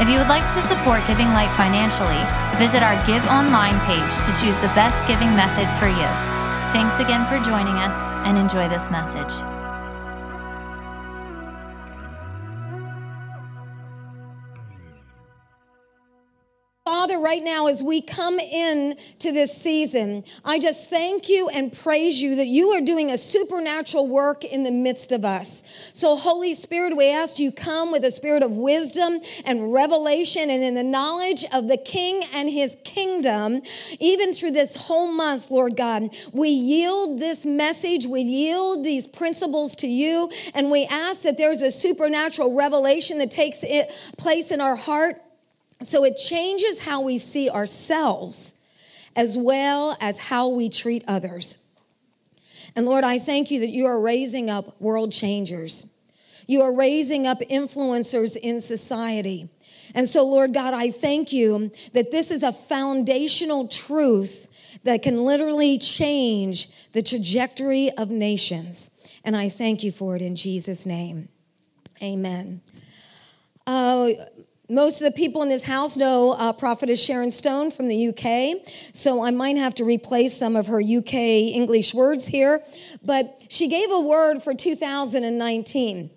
If you would like to support Giving Light financially, visit our Give Online page to choose the best giving method for you. Thanks again for joining us and enjoy this message. Right now, as we come in to this season, I just thank you and praise you that you are doing a supernatural work in the midst of us. So, Holy Spirit, we ask you come with a spirit of wisdom and revelation and in the knowledge of the King and his kingdom, even through this whole month, Lord God. We yield this message, we yield these principles to you, and we ask that there's a supernatural revelation that takes place in our heart so it changes how we see ourselves as well as how we treat others. And Lord, I thank you that you are raising up world changers. You are raising up influencers in society. And so, Lord God, I thank you that this is a foundational truth that can literally change the trajectory of nations. And I thank you for it in Jesus' name. Amen. Uh, most of the people in this house know uh, Prophetess Sharon Stone from the UK, so I might have to replace some of her UK English words here. But she gave a word for 2019,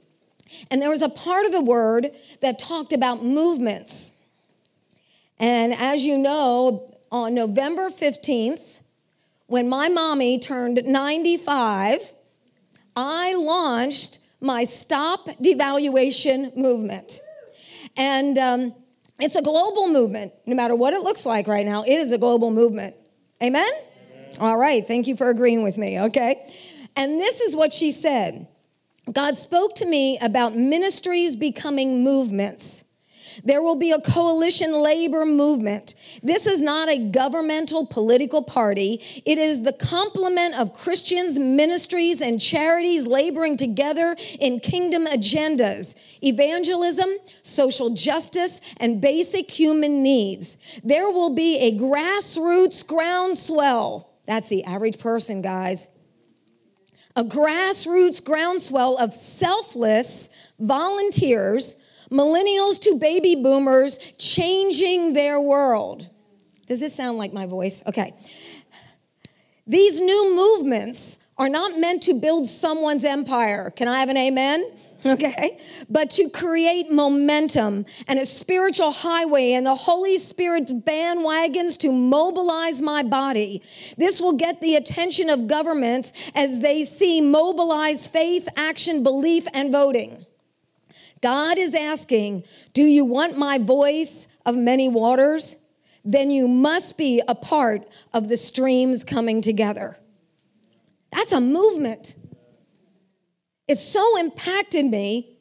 and there was a part of the word that talked about movements. And as you know, on November 15th, when my mommy turned 95, I launched my Stop Devaluation movement. And um, it's a global movement, no matter what it looks like right now, it is a global movement. Amen? Amen? All right, thank you for agreeing with me, okay? And this is what she said God spoke to me about ministries becoming movements. There will be a coalition labor movement. This is not a governmental political party. It is the complement of Christians, ministries, and charities laboring together in kingdom agendas evangelism, social justice, and basic human needs. There will be a grassroots groundswell. That's the average person, guys. A grassroots groundswell of selfless volunteers millennials to baby boomers changing their world. Does this sound like my voice? Okay. These new movements are not meant to build someone's empire. Can I have an amen? Okay. But to create momentum and a spiritual highway and the Holy Spirit bandwagons to mobilize my body. This will get the attention of governments as they see mobilized faith, action, belief, and voting. God is asking, Do you want my voice of many waters? Then you must be a part of the streams coming together. That's a movement. It so impacted me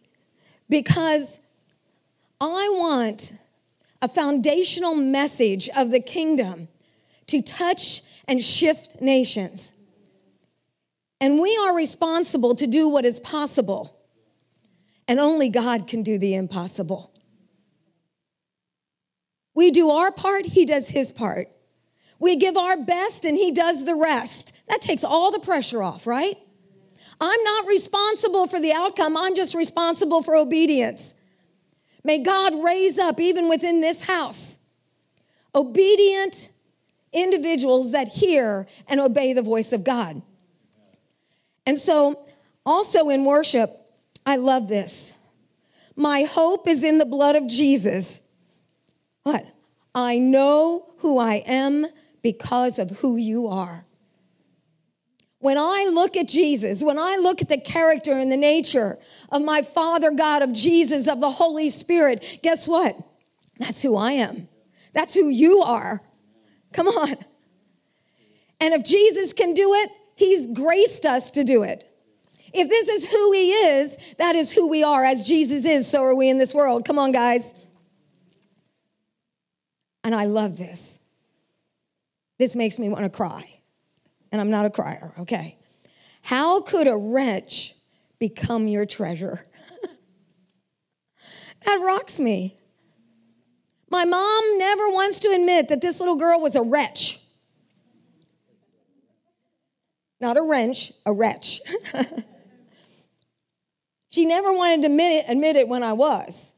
because I want a foundational message of the kingdom to touch and shift nations. And we are responsible to do what is possible. And only God can do the impossible. We do our part, He does His part. We give our best, and He does the rest. That takes all the pressure off, right? I'm not responsible for the outcome, I'm just responsible for obedience. May God raise up, even within this house, obedient individuals that hear and obey the voice of God. And so, also in worship, I love this. My hope is in the blood of Jesus. What? I know who I am because of who you are. When I look at Jesus, when I look at the character and the nature of my Father God, of Jesus, of the Holy Spirit, guess what? That's who I am. That's who you are. Come on. And if Jesus can do it, He's graced us to do it. If this is who he is, that is who we are. As Jesus is, so are we in this world. Come on, guys. And I love this. This makes me want to cry. and I'm not a crier, okay? How could a wretch become your treasure? that rocks me. My mom never wants to admit that this little girl was a wretch. Not a wrench, a wretch. she never wanted to admit it, admit it when I was.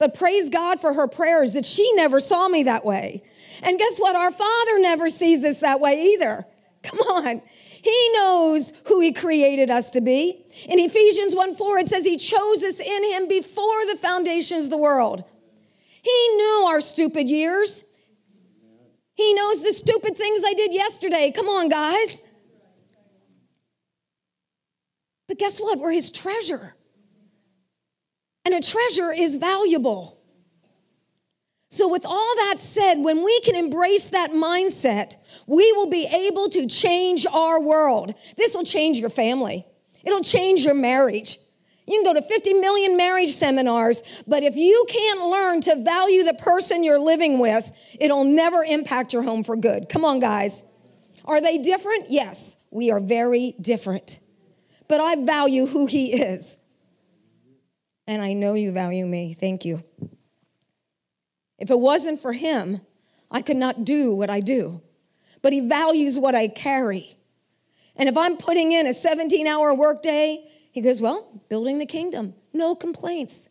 But praise God for her prayers that she never saw me that way. And guess what? Our Father never sees us that way either. Come on. He knows who He created us to be. In Ephesians 1 4, it says He chose us in Him before the foundations of the world. He knew our stupid years. He knows the stupid things I did yesterday. Come on, guys. But guess what? We're His treasure. And a treasure is valuable. So, with all that said, when we can embrace that mindset, we will be able to change our world. This will change your family, it'll change your marriage. You can go to 50 million marriage seminars, but if you can't learn to value the person you're living with, it'll never impact your home for good. Come on, guys. Are they different? Yes, we are very different. But I value who he is. And I know you value me. Thank you. If it wasn't for him, I could not do what I do. But he values what I carry. And if I'm putting in a 17 hour workday, he goes, Well, building the kingdom, no complaints.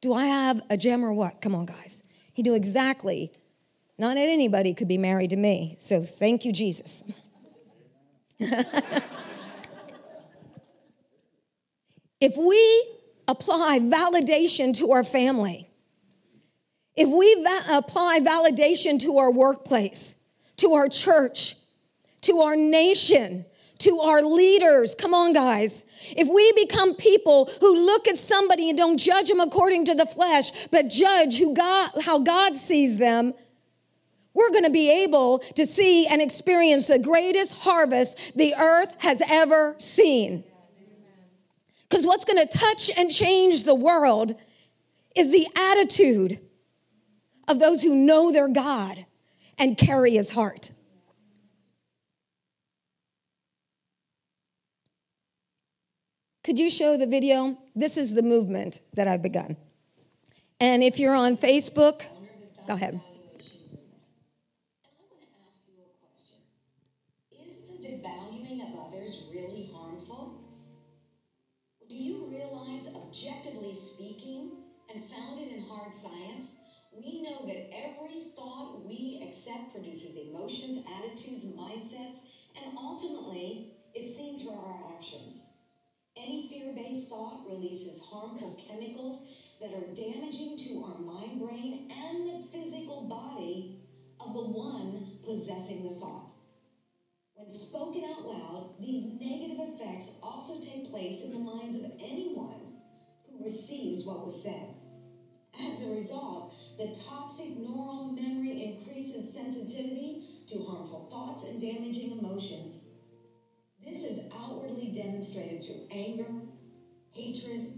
Do I have a gem or what? Come on, guys. He knew exactly. Not anybody could be married to me. So thank you, Jesus. if we apply validation to our family, if we va- apply validation to our workplace, to our church, to our nation, to our leaders, come on, guys. If we become people who look at somebody and don't judge them according to the flesh, but judge who God, how God sees them, we're going to be able to see and experience the greatest harvest the earth has ever seen. Because what's going to touch and change the world is the attitude of those who know their God and carry his heart. Could you show the video? This is the movement that I've begun. And if you're on Facebook, go ahead. Ultimately is seen through our actions. Any fear based thought releases harmful chemicals that are damaging to our mind, brain, and the physical body of the one possessing the thought. When spoken out loud, these negative effects also take place in the minds of anyone who receives what was said. As a result, the toxic neural memory increases sensitivity to harmful thoughts and damaging emotions. Demonstrated through anger, hatred,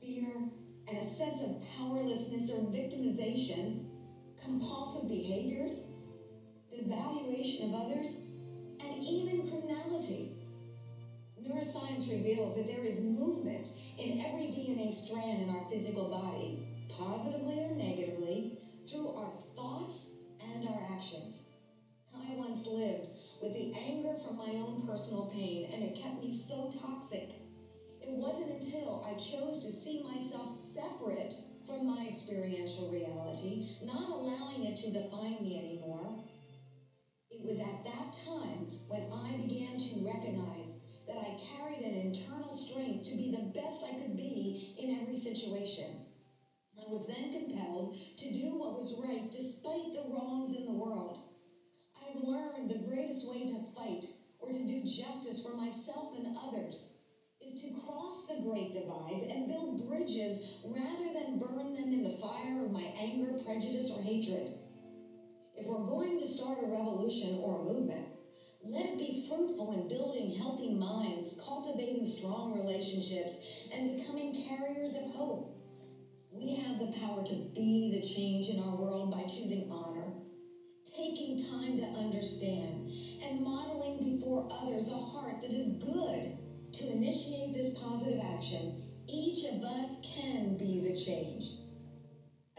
fear, and a sense of powerlessness or victimization, compulsive behaviors, devaluation of others, and even criminality. Neuroscience reveals that there is movement in every DNA strand in our physical body positively or negatively, through our thoughts and our actions. I once lived with the anger from my own personal pain, and it kept me so toxic. It wasn't until I chose to see myself separate from my experiential reality, not allowing it to define me anymore. It was at that time when I began to recognize that I carried an internal strength to be the best I could be in every situation. I was then compelled to do what was right despite the wrongs in the world. I have learned the greatest way to fight or to do justice for myself and others is to cross the great divides and build bridges rather than burn them in the fire of my anger, prejudice, or hatred. If we're going to start a revolution or a movement, let it be fruitful in building healthy minds, cultivating strong relationships, and becoming carriers of hope. We have the power to be the change in our world by choosing honor, taking time to understand, and modeling before others a heart that is good to initiate this positive action, each of us can be the change.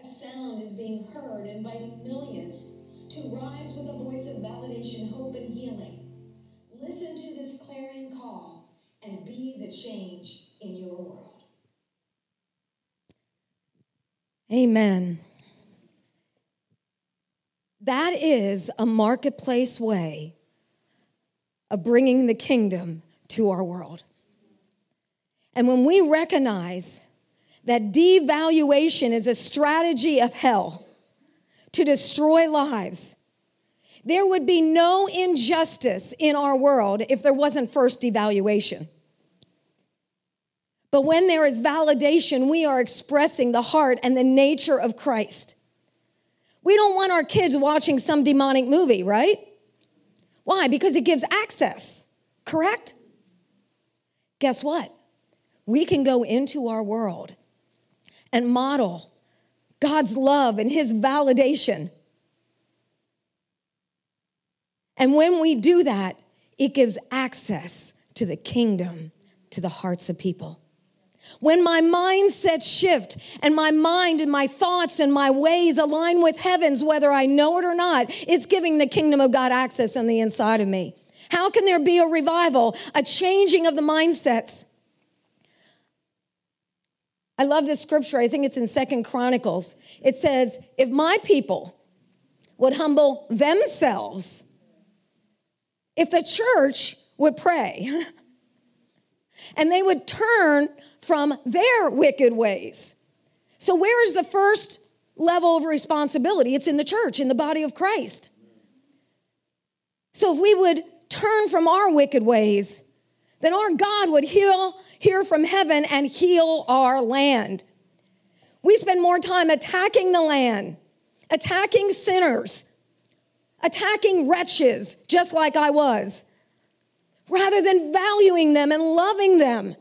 A sound is being heard, inviting millions to rise with a voice of validation, hope, and healing. Listen to this clarion call and be the change in your world. Amen. That is a marketplace way of bringing the kingdom to our world. And when we recognize that devaluation is a strategy of hell to destroy lives, there would be no injustice in our world if there wasn't first devaluation. But when there is validation, we are expressing the heart and the nature of Christ. We don't want our kids watching some demonic movie, right? Why? Because it gives access, correct? Guess what? We can go into our world and model God's love and His validation. And when we do that, it gives access to the kingdom, to the hearts of people. When my mindset shift and my mind and my thoughts and my ways align with heaven's, whether I know it or not, it's giving the kingdom of God access on the inside of me. How can there be a revival, a changing of the mindsets? I love this scripture. I think it's in Second Chronicles. It says, If my people would humble themselves, if the church would pray, and they would turn from their wicked ways. So, where is the first level of responsibility? It's in the church, in the body of Christ. So, if we would turn from our wicked ways, then our God would heal, hear from heaven and heal our land. We spend more time attacking the land, attacking sinners, attacking wretches, just like I was, rather than valuing them and loving them.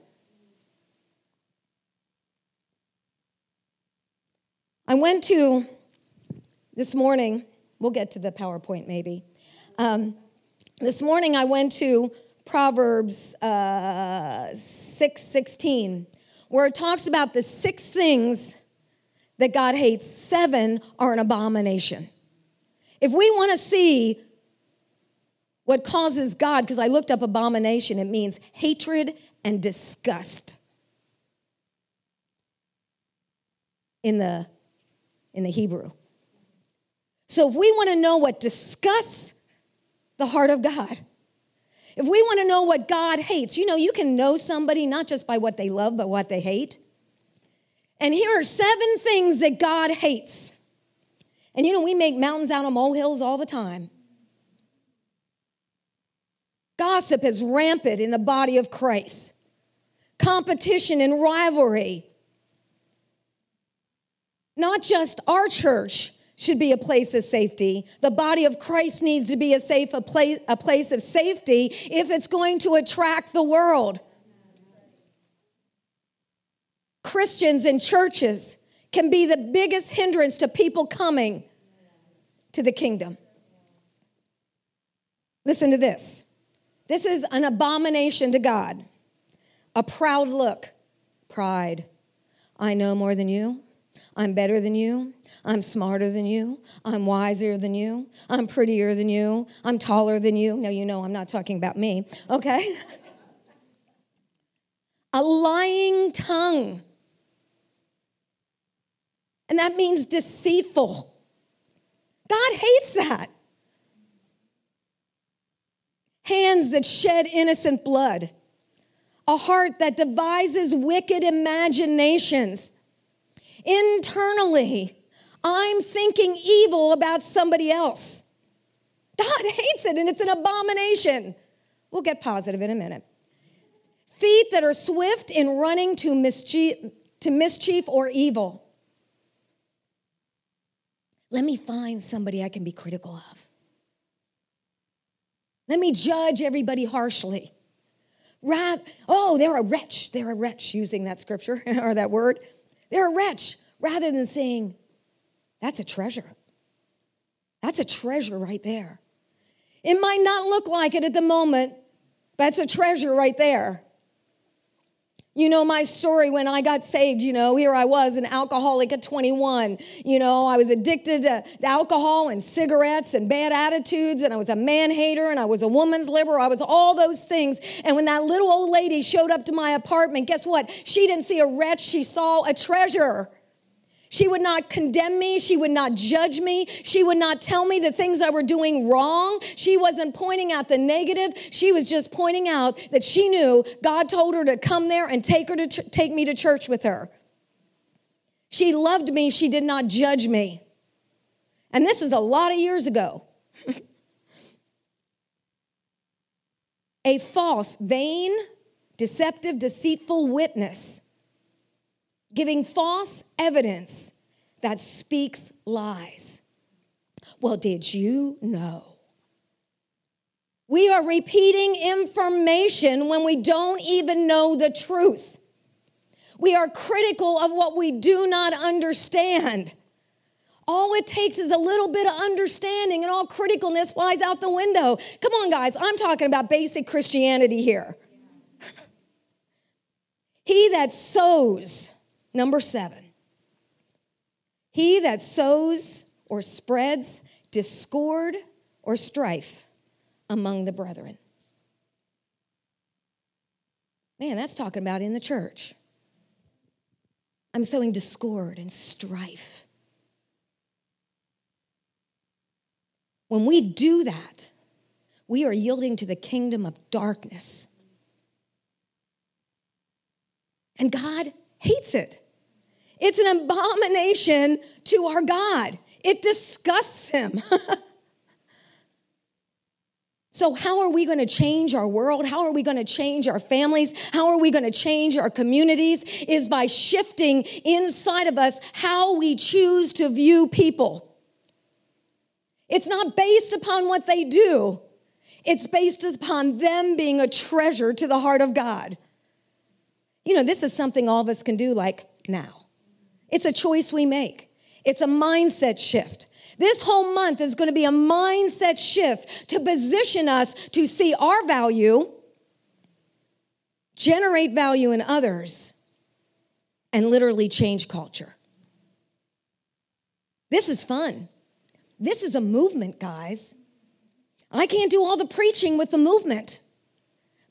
I went to this morning, we'll get to the PowerPoint maybe. Um, this morning I went to Proverbs uh, 6 16, where it talks about the six things that God hates. Seven are an abomination. If we want to see what causes God, because I looked up abomination, it means hatred and disgust. In the in the Hebrew. So if we want to know what disgusts the heart of God, if we want to know what God hates, you know, you can know somebody not just by what they love, but what they hate. And here are seven things that God hates. And you know, we make mountains out of molehills all the time. Gossip is rampant in the body of Christ. Competition and rivalry not just our church should be a place of safety. The body of Christ needs to be a safe a place, a place of safety if it's going to attract the world. Christians and churches can be the biggest hindrance to people coming to the kingdom. Listen to this. This is an abomination to God. A proud look, pride. I know more than you. I'm better than you. I'm smarter than you. I'm wiser than you. I'm prettier than you. I'm taller than you. Now, you know I'm not talking about me, okay? A lying tongue. And that means deceitful. God hates that. Hands that shed innocent blood. A heart that devises wicked imaginations Internally, I'm thinking evil about somebody else. God hates it and it's an abomination. We'll get positive in a minute. Feet that are swift in running to mischief, to mischief or evil. Let me find somebody I can be critical of. Let me judge everybody harshly. Rather, oh, they're a wretch. They're a wretch, using that scripture or that word. They're a wretch, rather than saying, that's a treasure. That's a treasure right there. It might not look like it at the moment, but it's a treasure right there. You know my story when I got saved, you know, here I was, an alcoholic at 21. You know, I was addicted to alcohol and cigarettes and bad attitudes, and I was a man hater, and I was a woman's liberal. I was all those things. And when that little old lady showed up to my apartment, guess what? She didn't see a wretch, she saw a treasure. She would not condemn me. She would not judge me. She would not tell me the things I were doing wrong. She wasn't pointing out the negative. She was just pointing out that she knew God told her to come there and take her to ch- take me to church with her. She loved me. She did not judge me. And this was a lot of years ago. a false, vain, deceptive, deceitful witness giving false evidence that speaks lies. Well, did you know? We are repeating information when we don't even know the truth. We are critical of what we do not understand. All it takes is a little bit of understanding, and all criticalness flies out the window. Come on, guys, I'm talking about basic Christianity here. he that sows Number seven, he that sows or spreads discord or strife among the brethren. Man, that's talking about in the church. I'm sowing discord and strife. When we do that, we are yielding to the kingdom of darkness. And God hates it. It's an abomination to our God. It disgusts him. so, how are we going to change our world? How are we going to change our families? How are we going to change our communities? Is by shifting inside of us how we choose to view people. It's not based upon what they do, it's based upon them being a treasure to the heart of God. You know, this is something all of us can do like now. It's a choice we make, it's a mindset shift. This whole month is going to be a mindset shift to position us to see our value, generate value in others, and literally change culture. This is fun. This is a movement, guys. I can't do all the preaching with the movement,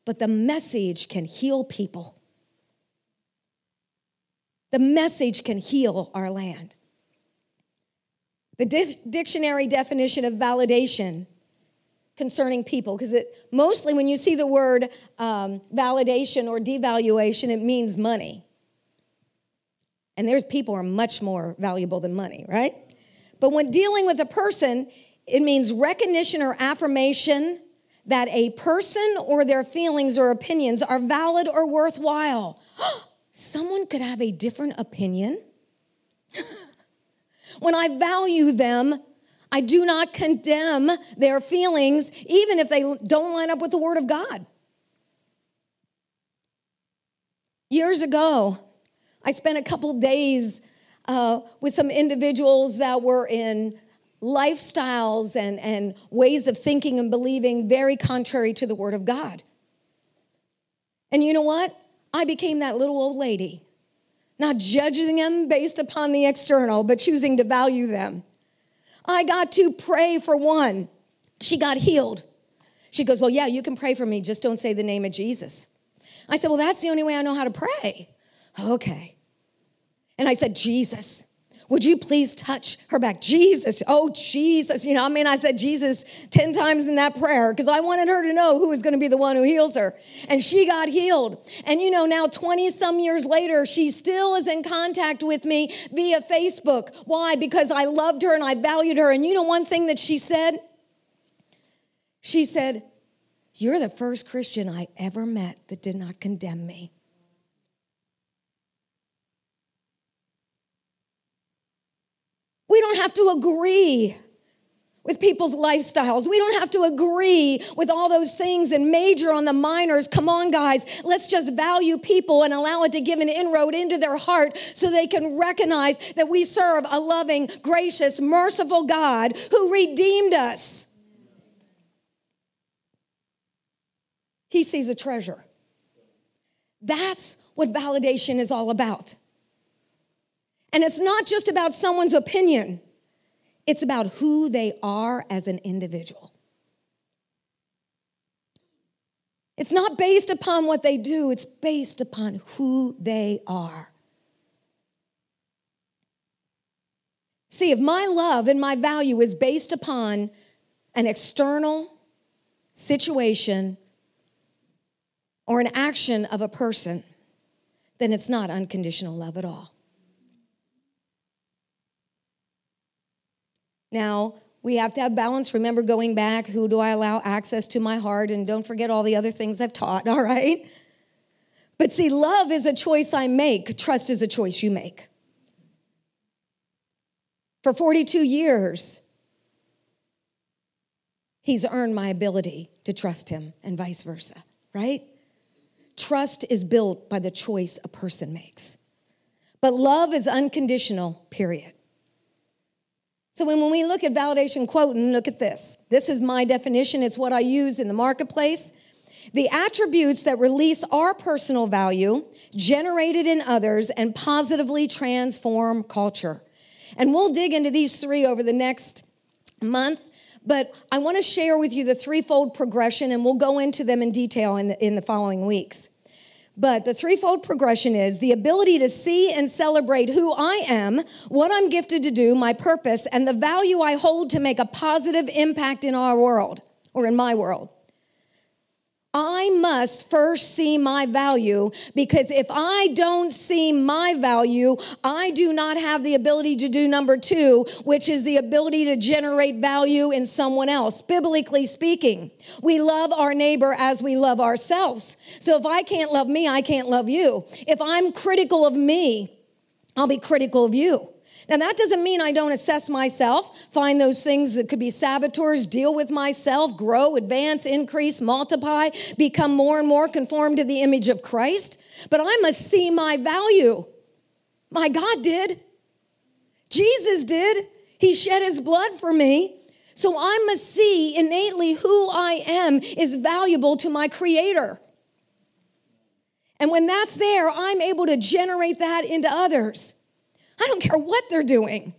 but the message can heal people. The message can heal our land. The di- dictionary definition of validation concerning people, because it mostly when you see the word um, validation or devaluation, it means money. And there's people are much more valuable than money, right? But when dealing with a person, it means recognition or affirmation that a person or their feelings or opinions are valid or worthwhile. someone could have a different opinion. when I value them, I do not condemn their feelings, even if they don't line up with the Word of God. Years ago, I spent a couple days uh, with some individuals that were in lifestyles and, and ways of thinking and believing very contrary to the Word of God. And you know what? I became that little old lady, not judging them based upon the external, but choosing to value them. I got to pray for one. She got healed. She goes, Well, yeah, you can pray for me, just don't say the name of Jesus. I said, Well, that's the only way I know how to pray. Okay. And I said, Jesus. Would you please touch her back? Jesus, oh, Jesus. You know, I mean, I said Jesus 10 times in that prayer because I wanted her to know who was going to be the one who heals her. And she got healed. And you know, now 20 some years later, she still is in contact with me via Facebook. Why? Because I loved her and I valued her. And you know, one thing that she said? She said, You're the first Christian I ever met that did not condemn me. We don't have to agree with people's lifestyles. We don't have to agree with all those things and major on the minors. Come on, guys. Let's just value people and allow it to give an inroad into their heart so they can recognize that we serve a loving, gracious, merciful God who redeemed us. He sees a treasure. That's what validation is all about. And it's not just about someone's opinion, it's about who they are as an individual. It's not based upon what they do, it's based upon who they are. See, if my love and my value is based upon an external situation or an action of a person, then it's not unconditional love at all. Now, we have to have balance. Remember going back, who do I allow access to my heart? And don't forget all the other things I've taught, all right? But see, love is a choice I make, trust is a choice you make. For 42 years, he's earned my ability to trust him and vice versa, right? Trust is built by the choice a person makes. But love is unconditional, period. So when, we look at validation quoting, look at this. This is my definition, it's what I use in the marketplace. The attributes that release our personal value, generated in others, and positively transform culture. And we'll dig into these three over the next month, but I want to share with you the threefold progression, and we'll go into them in detail in the, in the following weeks. But the threefold progression is the ability to see and celebrate who I am, what I'm gifted to do, my purpose, and the value I hold to make a positive impact in our world or in my world. I must first see my value because if I don't see my value, I do not have the ability to do number two, which is the ability to generate value in someone else. Biblically speaking, we love our neighbor as we love ourselves. So if I can't love me, I can't love you. If I'm critical of me, I'll be critical of you. Now, that doesn't mean I don't assess myself, find those things that could be saboteurs, deal with myself, grow, advance, increase, multiply, become more and more conformed to the image of Christ. But I must see my value. My God did. Jesus did. He shed his blood for me. So I must see innately who I am is valuable to my Creator. And when that's there, I'm able to generate that into others. I don't care what they're doing.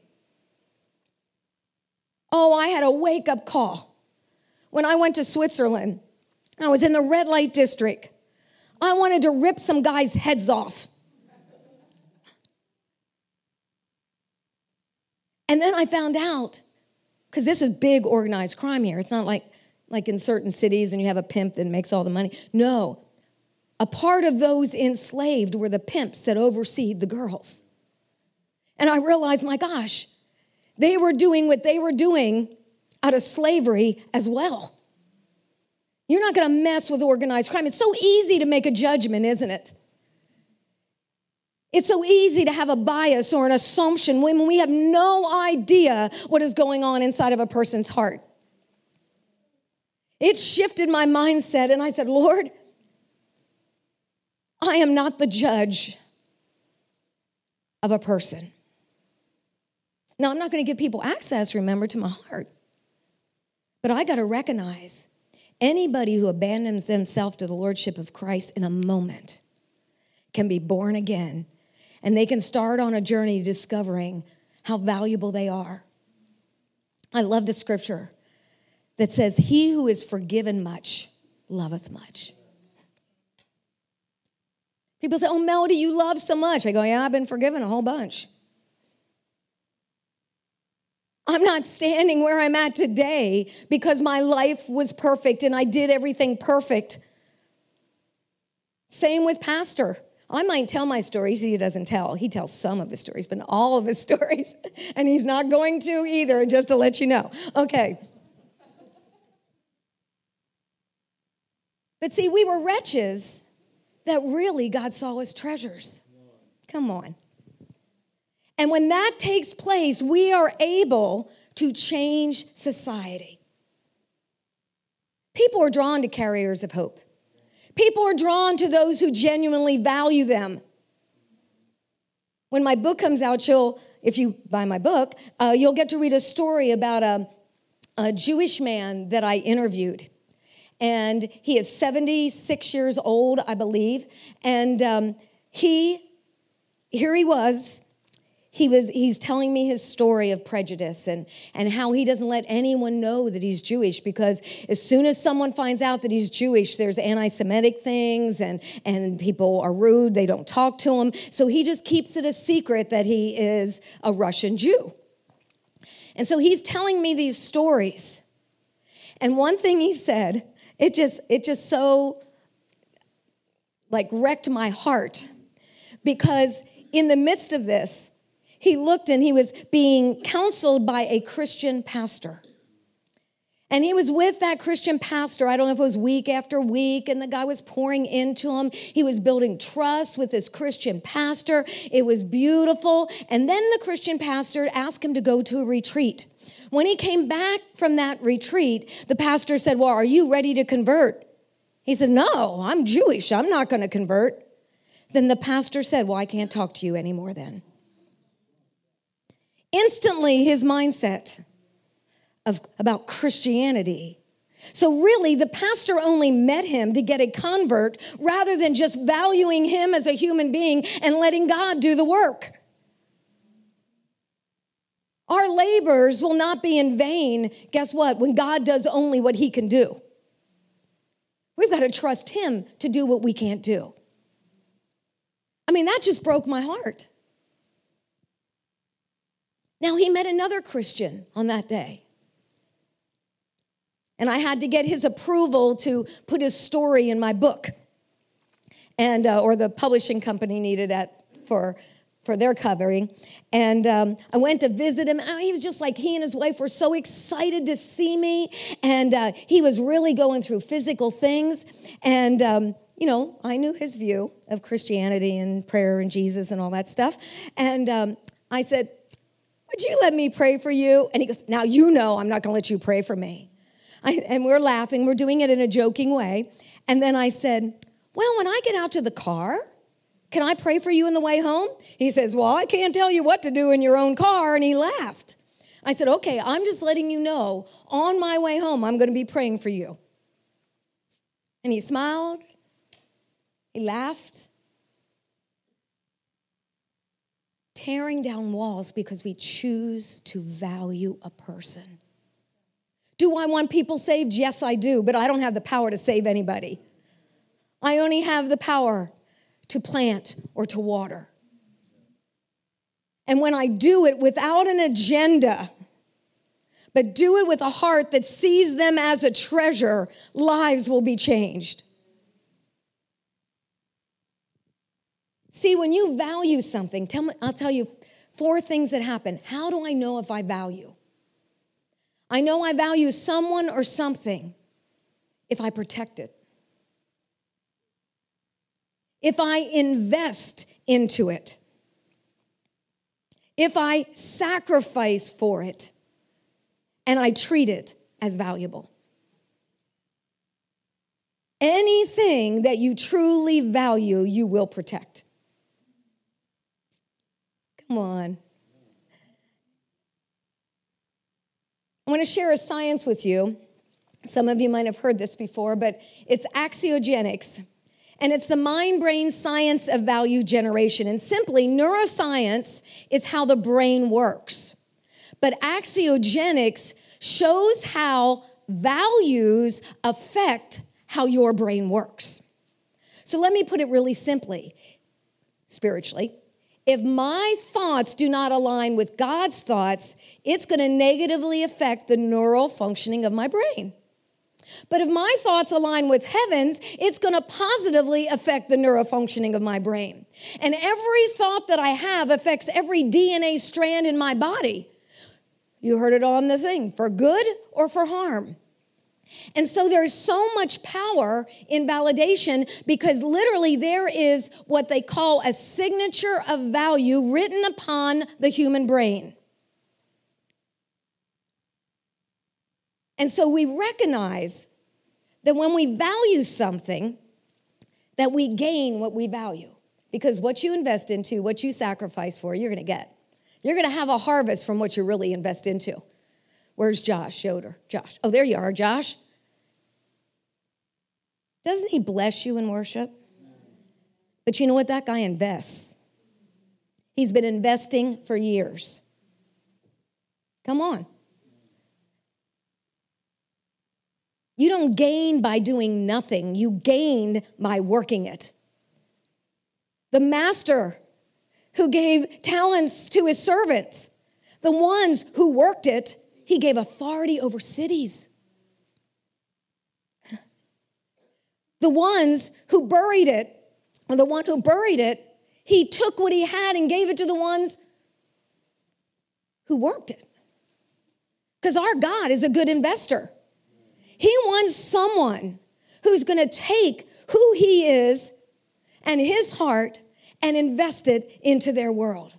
Oh, I had a wake up call. When I went to Switzerland, I was in the red light district. I wanted to rip some guys' heads off. And then I found out, because this is big organized crime here. It's not like, like in certain cities and you have a pimp that makes all the money. No. A part of those enslaved were the pimps that overseed the girls. And I realized, my gosh, they were doing what they were doing out of slavery as well. You're not to mess with organized crime. It's so easy to make a judgment, isn't it? It's so easy to have a bias or an assumption when we have no idea what is going on inside of a person's heart. It shifted my mindset, and I said, Lord, I am not the judge of a person. Now, I'm not going to give people access, remember, to my heart. But I got to recognize anybody who abandons themselves to the Lordship of Christ in a moment can be born again and they can start on a journey discovering how valuable they are. I love the scripture that says, He who is forgiven much loveth much. People say, Oh, Melody, you love so much. I go, Yeah, I've been forgiven a whole bunch. I'm not standing where I'm at today because my life was perfect and I did everything perfect. Same with Pastor. I might tell my stories, he doesn't tell. He tells some of his stories, but all of his stories. And he's not going to either, just to let you know. Okay. But see, we were wretches that really God saw as treasures. Come on. And when that takes place, we are able to change society. People are drawn to carriers of hope. People are drawn to those who genuinely value them. When my book comes out, you'll, if you buy my book, uh, you'll get to read a story about a, a Jewish man that I interviewed. and he is 76 years old, I believe. And um, he, here he was, he was he's telling me his story of prejudice and and how he doesn't let anyone know that he's jewish because as soon as someone finds out that he's jewish there's anti-semitic things and and people are rude. They don't talk to him. So he just keeps it a secret that he is a russian jew. And so he's telling me these stories. And one thing he said it just it just so like wrecked my heart because in the midst of this he looked and he was being counseled by a Christian pastor. And he was with that Christian pastor. I don't know if it was week after week, and the guy was pouring into him. He was building trust with this Christian pastor. It was beautiful. And then the Christian pastor asked him to go to a retreat. When he came back from that retreat, the pastor said, Well, are you ready to convert? He said, No, I'm Jewish. I'm not going to convert. Then the pastor said, Well, I can't talk to you anymore then. Instantly, his mindset of, about Christianity. So, really, the pastor only met him to get a convert rather than just valuing him as a human being and letting God do the work. Our labors will not be in vain, guess what, when God does only what he can do. We've got to trust him to do what we can't do. I mean, that just broke my heart. Now, he met another Christian on that day. And I had to get his approval to put his story in my book. And, uh, or the publishing company needed it for, for their covering. And um, I went to visit him. He was just like, he and his wife were so excited to see me. And uh, he was really going through physical things. And, um, you know, I knew his view of Christianity and prayer and Jesus and all that stuff. And um, I said, would you let me pray for you? And he goes, Now you know I'm not going to let you pray for me. I, and we're laughing, we're doing it in a joking way. And then I said, Well, when I get out to the car, can I pray for you in the way home? He says, Well, I can't tell you what to do in your own car. And he laughed. I said, Okay, I'm just letting you know on my way home, I'm going to be praying for you. And he smiled, he laughed, tearing down walls because we choose to value a person. Do I want people saved? Yes, I do, but I don't have the power to save anybody. I only have the power to plant or to water. And when I do it without an agenda, but do it with a heart that sees them as a treasure, lives will be changed. See, when you value something, tell me, I'll tell you four things that happen. How do I know if I value? I know I value someone or something if I protect it, if I invest into it, if I sacrifice for it, and I treat it as valuable. Anything that you truly value, you will protect. Come on. I want to share a science with you. Some of you might have heard this before, but it's axiogenics. And it's the mind brain science of value generation. And simply, neuroscience is how the brain works. But axiogenics shows how values affect how your brain works. So let me put it really simply spiritually. If my thoughts do not align with God's thoughts, it's going to negatively affect the neural functioning of my brain. But if my thoughts align with heaven's, it's going to positively affect the neurofunctioning of my brain. And every thought that I have affects every DNA strand in my body. You heard it on the thing for good or for harm. And so there's so much power in validation because literally there is what they call a signature of value written upon the human brain. And so we recognize that when we value something, that we gain what we value. Because what you invest into, what you sacrifice for, you're gonna get. You're gonna have a harvest from what you really invest into. Where's Josh Yoder? Josh. Oh, there you are, Josh. Doesn't he bless you in worship? But you know what? That guy invests. He's been investing for years. Come on. You don't gain by doing nothing, you gain by working it. The master who gave talents to his servants, the ones who worked it, he gave authority over cities. The ones who buried it, or the one who buried it, he took what he had and gave it to the ones who worked it. Because our God is a good investor. He wants someone who's going to take who he is and his heart and invest it into their world.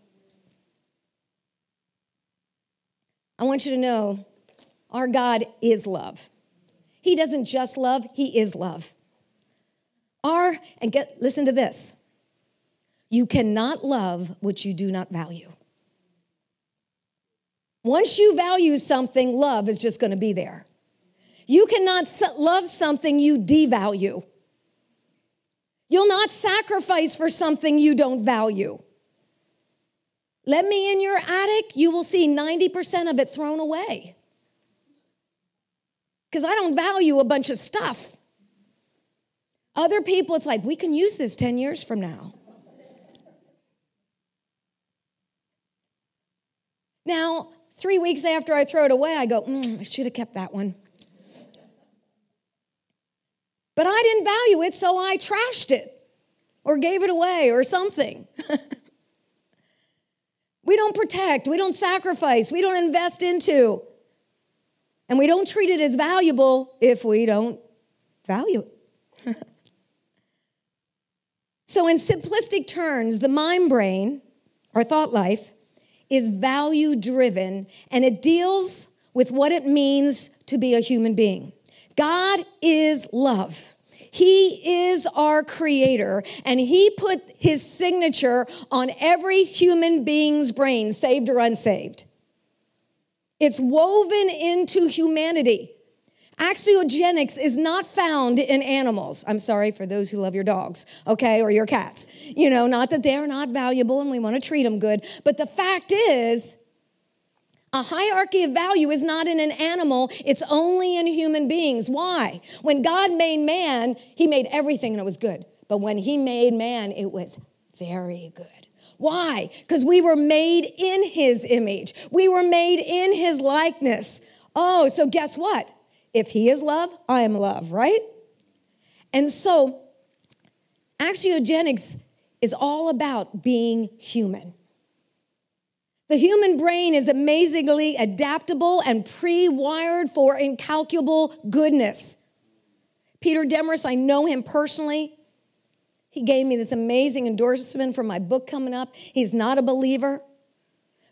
I want you to know our God is love. He doesn't just love, he is love. Our, and get, listen to this you cannot love what you do not value. Once you value something, love is just to be there. You cannot love something you devalue. You'll not sacrifice for something you don't value. Let me in your attic, you will see 90% of it thrown away. Because I don't value a bunch of stuff. Other people, it's like, we can use this 10 years from now. Now, three weeks after I throw it away, I go, mm, I should have kept that one. But I didn't value it, so I trashed it or gave it away or something. we don't protect, we don't sacrifice, we don't invest into, and we don't treat it as valuable if we don't value it. so, in simplistic terms, the mind brain, or thought life, is value driven and it deals with what it means to be a human being. God is love. He is our creator, and He put His signature on every human being's brain, saved or unsaved. It's woven into humanity. Axiogenics is not found in animals. I'm sorry for those who love your dogs, okay, or your cats. You know, not that they're not valuable and we want to treat them good, but the fact is, a hierarchy of value is not in an animal, it's only in human beings. Why? When God made man, he made everything and it was good. But when he made man, it was very good. Why? Because we were made in his image, we were made in his likeness. Oh, so guess what? If he is love, I am love, right? And so, axiogenics is all about being human. The human brain is amazingly adaptable and pre wired for incalculable goodness. Peter Demarest, I know him personally. He gave me this amazing endorsement for my book coming up. He's not a believer,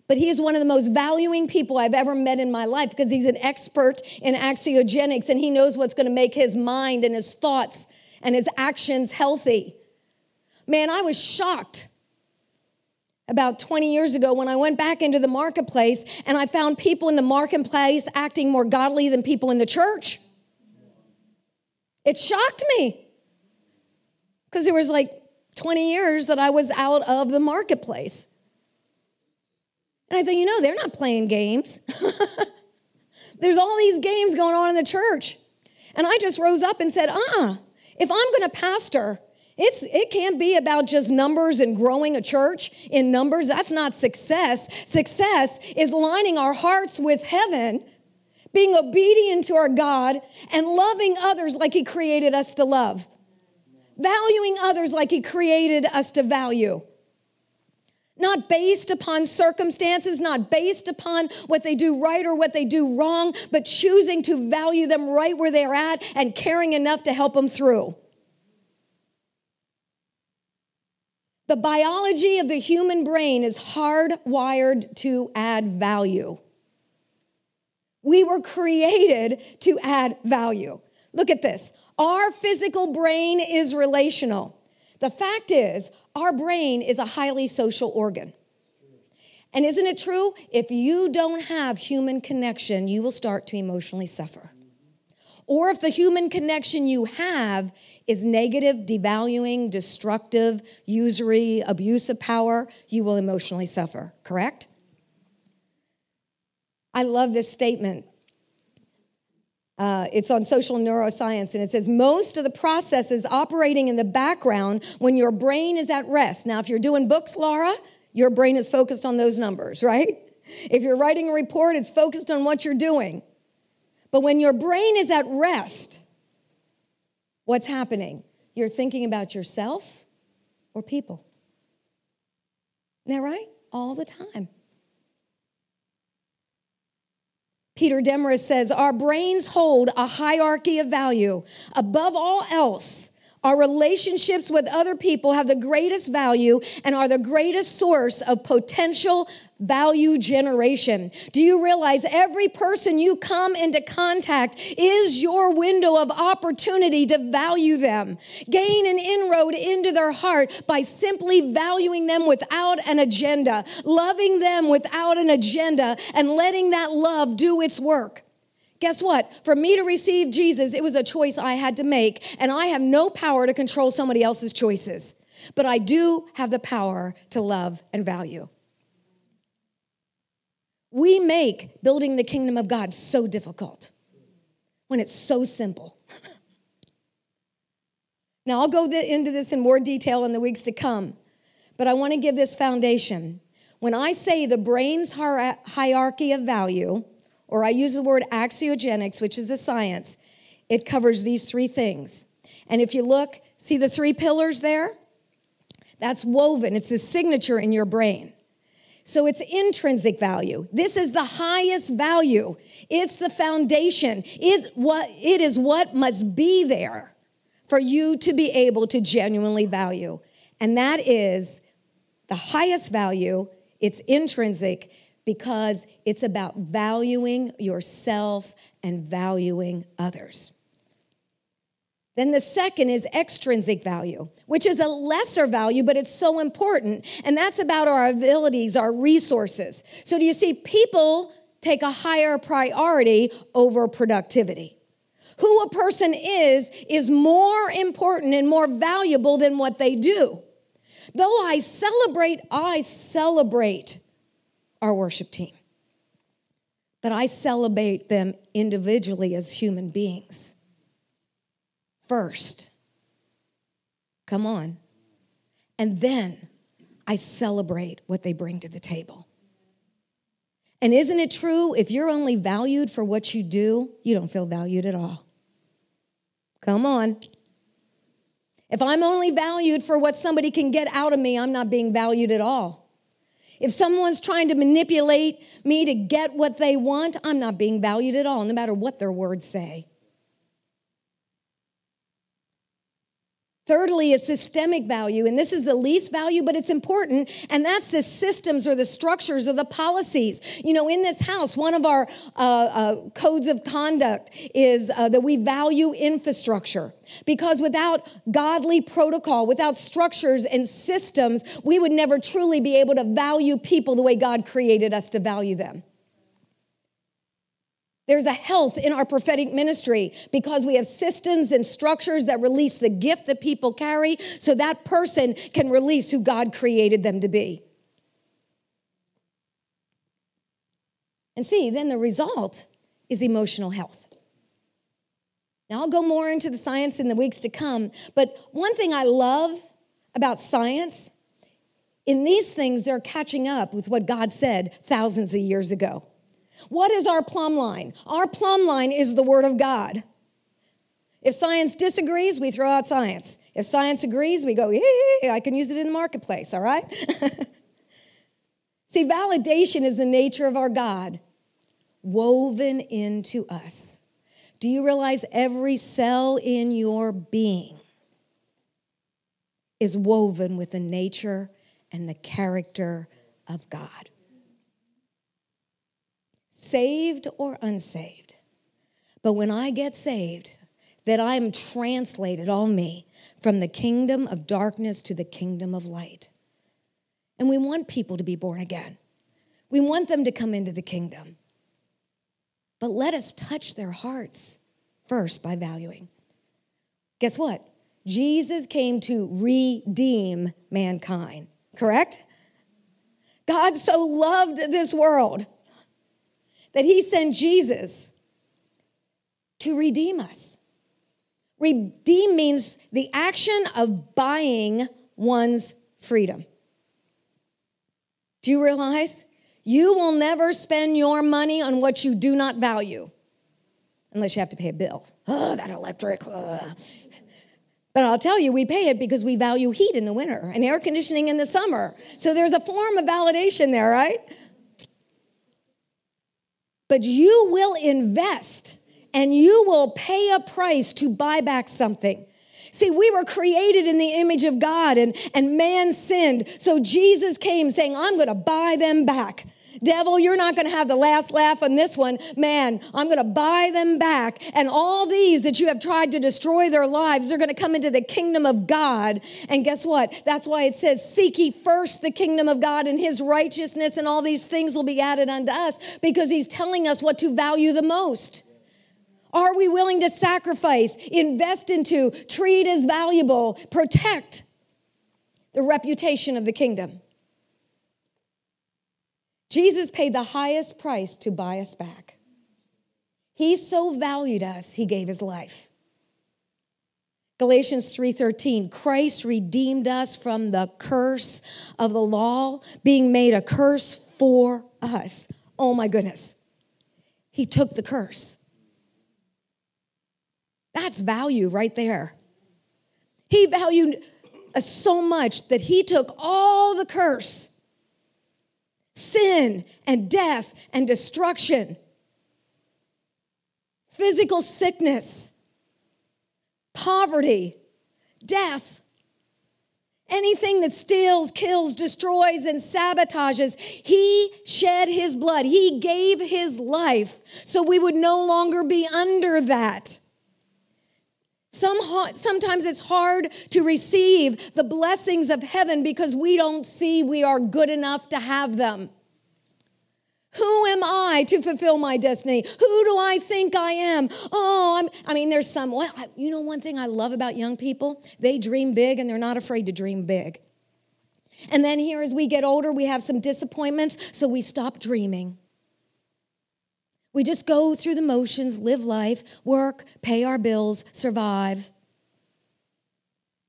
but he is one of the most valuing people I've ever met in my life because he's an expert in axiogenics and he knows what's going to make his mind and his thoughts and his actions healthy. Man, I was shocked about 20 years ago when I went back into the marketplace and I found people in the marketplace acting more godly than people in the church. It shocked me because there was like 20 years that I was out of the marketplace. And I thought, you know, they're not playing games. There's all these games going on in the church. And I just rose up and said, uh uh if I'm going to pastor, it's, it can't be about just numbers and growing a church in numbers. That's not success. Success is lining our hearts with heaven, being obedient to our God, and loving others like He created us to love, valuing others like He created us to value. Not based upon circumstances, not based upon what they do right or what they do wrong, but choosing to value them right where they're at and caring enough to help them through. The biology of the human brain is hardwired to add value. We were created to add value. Look at this. Our physical brain is relational. The fact is, our brain is a highly social organ. And isn't it true? If you don't have human connection, you will start to emotionally suffer. Or if the human connection you have is negative, devaluing, destructive, usury, abuse of power, you will emotionally suffer, correct? I love this statement. Uh, it's on social neuroscience, and it says most of the processes operating in the background when your brain is at rest. Now, if you're doing books, Laura, your brain is focused on those numbers, right? If you're writing a report, it's focused on what you're doing. But when your brain is at rest, what's happening? You're thinking about yourself or people. Isn't that right? All the time. Peter Demarest says, Our brains hold a hierarchy of value. Above all else, our relationships with other people have the greatest value and are the greatest source of potential value generation. Do you realize every person you come into contact is your window of opportunity to value them? Gain an inroad into their heart by simply valuing them without an agenda, loving them without an agenda, and letting that love do its work. Guess what? For me to receive Jesus, it was a choice I had to make, and I have no power to control somebody else's choices. But I do have the power to love and value. We make building the kingdom of God so difficult when it's so simple. now, I'll go into this in more detail in the weeks to come, but I want to give this foundation. When I say the brain's hierarchy of value, or I use the word axiogenics, which is a science, it covers these three things. And if you look, see the three pillars there? That's woven, it's a signature in your brain. So it's intrinsic value. This is the highest value. It's the foundation. It, what, it is what must be there for you to be able to genuinely value. And that is the highest value. It's intrinsic because it's about valuing yourself and valuing others. Then the second is extrinsic value, which is a lesser value, but it's so important. And that's about our abilities, our resources. So, do you see, people take a higher priority over productivity. Who a person is, is more important and more valuable than what they do. Though I celebrate, I celebrate our worship team. But I celebrate them individually as human beings. First. Come on. And then I celebrate what they bring to the table. And isn't it true? If you're only valued for what you do, you don't feel valued at all. Come on. If I'm only valued for what somebody can get out of me, I'm not being valued at all. If someone's trying to manipulate me to get what they want, I'm not being valued at all, no matter what their words say. Thirdly, a systemic value, and this is the least value, but it's important, and that's the systems or the structures or the policies. You know, in this house, one of our uh, uh, codes of conduct is uh, that we value infrastructure. Because without godly protocol, without structures and systems, we would never truly be able to value people the way God created us to value them. There's a health in our prophetic ministry because we have systems and structures that release the gift that people carry so that person can release who God created them to be. And see, then the result is emotional health. Now, I'll go more into the science in the weeks to come, but one thing I love about science, in these things, they're catching up with what God said thousands of years ago. What is our plumb line? Our plumb line is the Word of God. If science disagrees, we throw out science. If science agrees, we go, yeah, I can use it in the marketplace, all right? See, validation is the nature of our God woven into us. Do you realize every cell in your being is woven with the nature and the character of God? Saved or unsaved. But when I get saved, that I am translated, all me, from the kingdom of darkness to the kingdom of light. And we want people to be born again. We want them to come into the kingdom. But let us touch their hearts first by valuing. Guess what? Jesus came to redeem mankind, correct? God so loved this world that he sent Jesus to redeem us. Redeem means the action of buying one's freedom. Do you realize? You will never spend your money on what you do not value unless you have to pay a bill. Oh, that electric. Ugh. But I'll tell you, we pay it because we value heat in the winter and air conditioning in the summer. So there's a form of validation there, right? But you will invest and you will pay a price to buy back something. See, we were created in the image of God and, and man sinned. So Jesus came saying, I'm going to buy them back. Devil, you're not going to have the last laugh on this one. Man, I'm going to buy them back. And all these that you have tried to destroy their lives, they're going to come into the kingdom of God. And guess what? That's why it says, Seek ye first the kingdom of God and his righteousness, and all these things will be added unto us because he's telling us what to value the most. Are we willing to sacrifice, invest into, treat as valuable, protect the reputation of the kingdom? Jesus paid the highest price to buy us back. He so valued us, he gave his life. Galatians 3:13 Christ redeemed us from the curse of the law being made a curse for us. Oh my goodness. He took the curse. That's value right there. He valued us so much that he took all the curse sin and death and destruction, physical sickness, poverty, death. Anything that steals, kills, destroys, and sabotages, he shed his blood. He gave his life so we would no longer be under that. Some, sometimes it's hard to receive the blessings of heaven because we don't see we are good enough to have them. Who am I to fulfill my destiny? Who do I think I am? Oh, I'm, I mean, there's some, you know, one thing I love about young people? They dream big and they're not afraid to dream big. And then here, as we get older, we have some disappointments, so we stop dreaming. We just go through the motions, live life, work, pay our bills, survive.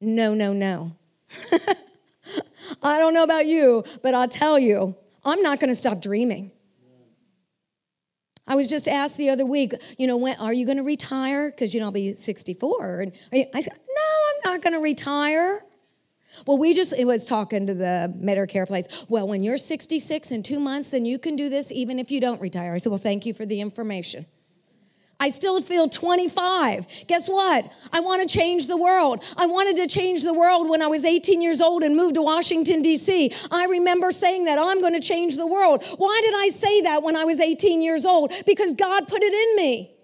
No, no, no. I don't know about you, but I'll tell you, I'm not going to stop dreaming. I was just asked the other week, you know, when are you going to retire? Because you know I'll be 64, and I said, no, I'm not going to retire. Well, we just, it was talking to the Medicare place. Well, when you're 66 in two months, then you can do this even if you don't retire. I said, Well, thank you for the information. I still feel 25. Guess what? I want to change the world. I wanted to change the world when I was 18 years old and moved to Washington, D.C. I remember saying that I'm going to change the world. Why did I say that when I was 18 years old? Because God put it in me.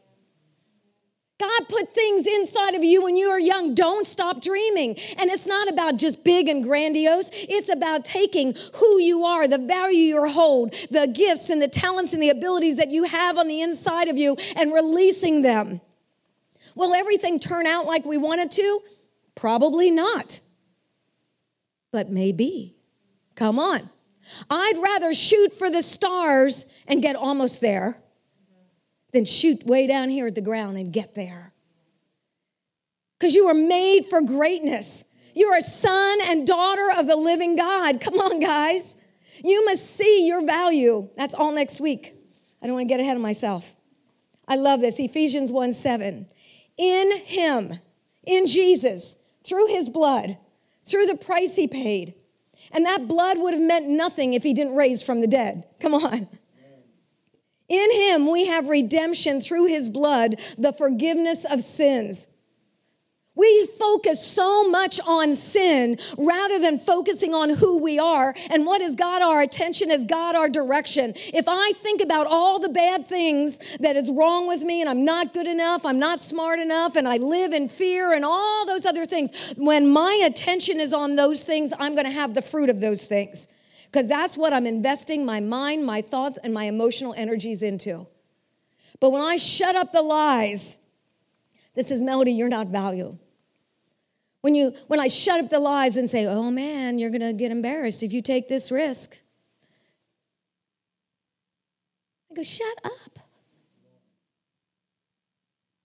God put things inside of you when you are young. Don't stop dreaming. And it's not about just big and grandiose. It's about taking who you are, the value you hold, the gifts and the talents and the abilities that you have on the inside of you and releasing them. Will everything turn out like we want it to? Probably not. But maybe. Come on. I'd rather shoot for the stars and get almost there than shoot way down here at the ground and get there. Because you were made for greatness. You're a son and daughter of the living God. Come on, guys. You must see your value. That's all next week. I don't want to get ahead of myself. I love this. Ephesians 1 7. In Him, in Jesus, through His blood, through the price He paid. And that blood would have meant nothing if He didn't raise from the dead. Come on. In him we have redemption through his blood, the forgiveness of sins. We focus so much on sin rather than focusing on who we are and what has got our attention, has got our direction. If I think about all the bad things that is wrong with me and I'm not good enough, I'm not smart enough, and I live in fear and all those other things, when my attention is on those things, I'm going to have the fruit of those things because that's what I'm investing my mind, my thoughts, and my emotional energies into. But when I shut up the lies This is Melody, you're not valuable. When, you, when I shut up the lies and say, oh man, you're to get embarrassed if you take this risk. I go, shut up.